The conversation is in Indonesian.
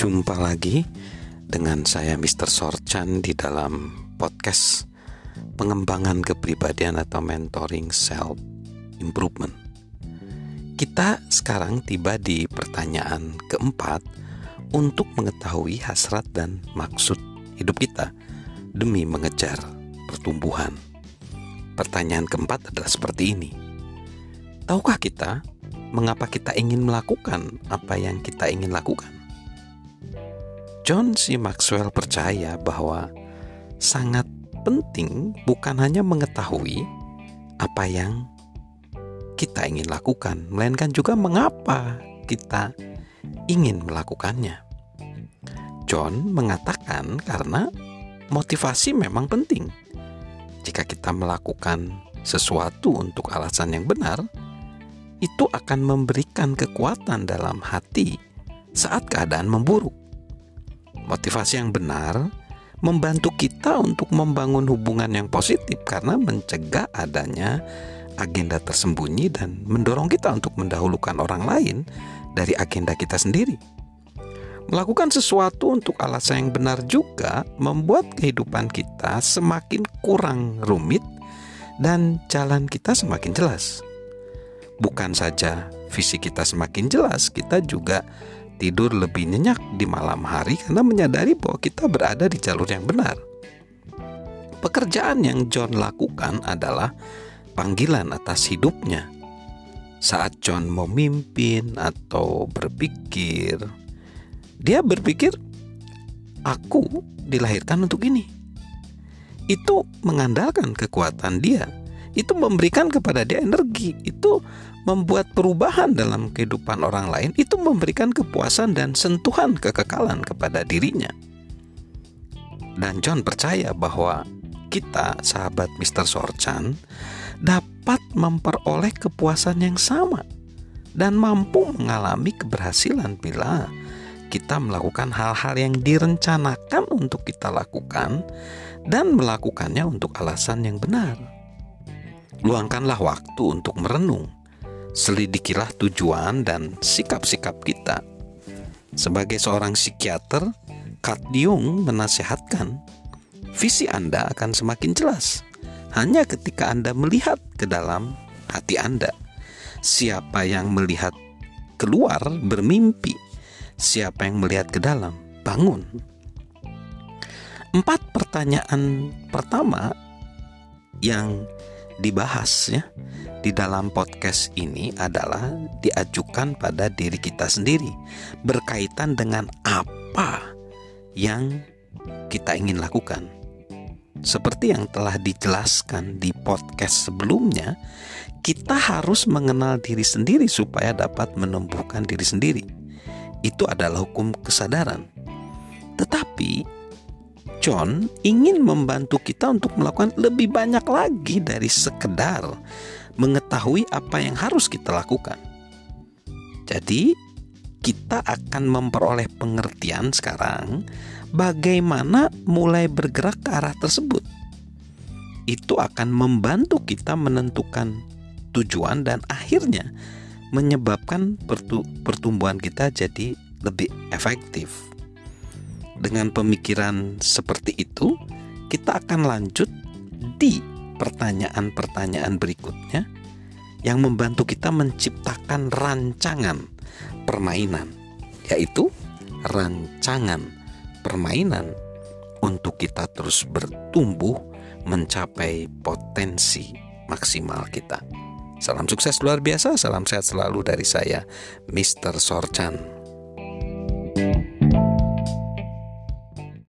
Jumpa lagi dengan saya Mr. Sorchan di dalam podcast pengembangan kepribadian atau mentoring self improvement. Kita sekarang tiba di pertanyaan keempat untuk mengetahui hasrat dan maksud hidup kita demi mengejar pertumbuhan. Pertanyaan keempat adalah seperti ini. Tahukah kita mengapa kita ingin melakukan apa yang kita ingin lakukan? John C. Maxwell percaya bahwa sangat penting bukan hanya mengetahui apa yang kita ingin lakukan, melainkan juga mengapa kita ingin melakukannya. John mengatakan karena motivasi memang penting. Jika kita melakukan sesuatu untuk alasan yang benar, itu akan memberikan kekuatan dalam hati saat keadaan memburuk. Motivasi yang benar membantu kita untuk membangun hubungan yang positif karena mencegah adanya agenda tersembunyi dan mendorong kita untuk mendahulukan orang lain dari agenda kita sendiri. Melakukan sesuatu untuk alasan yang benar juga membuat kehidupan kita semakin kurang rumit dan jalan kita semakin jelas. Bukan saja visi kita semakin jelas, kita juga tidur lebih nyenyak di malam hari karena menyadari bahwa kita berada di jalur yang benar. Pekerjaan yang John lakukan adalah panggilan atas hidupnya. Saat John memimpin atau berpikir, dia berpikir, "Aku dilahirkan untuk ini." Itu mengandalkan kekuatan dia itu memberikan kepada dia energi, itu membuat perubahan dalam kehidupan orang lain, itu memberikan kepuasan dan sentuhan kekekalan kepada dirinya. Dan John percaya bahwa kita, sahabat Mr. Sorchan, dapat memperoleh kepuasan yang sama dan mampu mengalami keberhasilan bila kita melakukan hal-hal yang direncanakan untuk kita lakukan dan melakukannya untuk alasan yang benar. Luangkanlah waktu untuk merenung. Selidikilah tujuan dan sikap-sikap kita. Sebagai seorang psikiater, Kat Jung menasihatkan, visi Anda akan semakin jelas hanya ketika Anda melihat ke dalam hati Anda. Siapa yang melihat keluar bermimpi, siapa yang melihat ke dalam bangun. Empat pertanyaan pertama yang dibahas ya di dalam podcast ini adalah diajukan pada diri kita sendiri berkaitan dengan apa yang kita ingin lakukan. Seperti yang telah dijelaskan di podcast sebelumnya, kita harus mengenal diri sendiri supaya dapat menumbuhkan diri sendiri. Itu adalah hukum kesadaran. Tetapi John ingin membantu kita untuk melakukan lebih banyak lagi dari sekedar mengetahui apa yang harus kita lakukan. Jadi, kita akan memperoleh pengertian sekarang bagaimana mulai bergerak ke arah tersebut. Itu akan membantu kita menentukan tujuan dan akhirnya menyebabkan pertumbuhan kita jadi lebih efektif. Dengan pemikiran seperti itu, kita akan lanjut di pertanyaan-pertanyaan berikutnya yang membantu kita menciptakan rancangan permainan, yaitu rancangan permainan untuk kita terus bertumbuh mencapai potensi maksimal kita. Salam sukses luar biasa, salam sehat selalu dari saya, Mr. Sorchan. thank you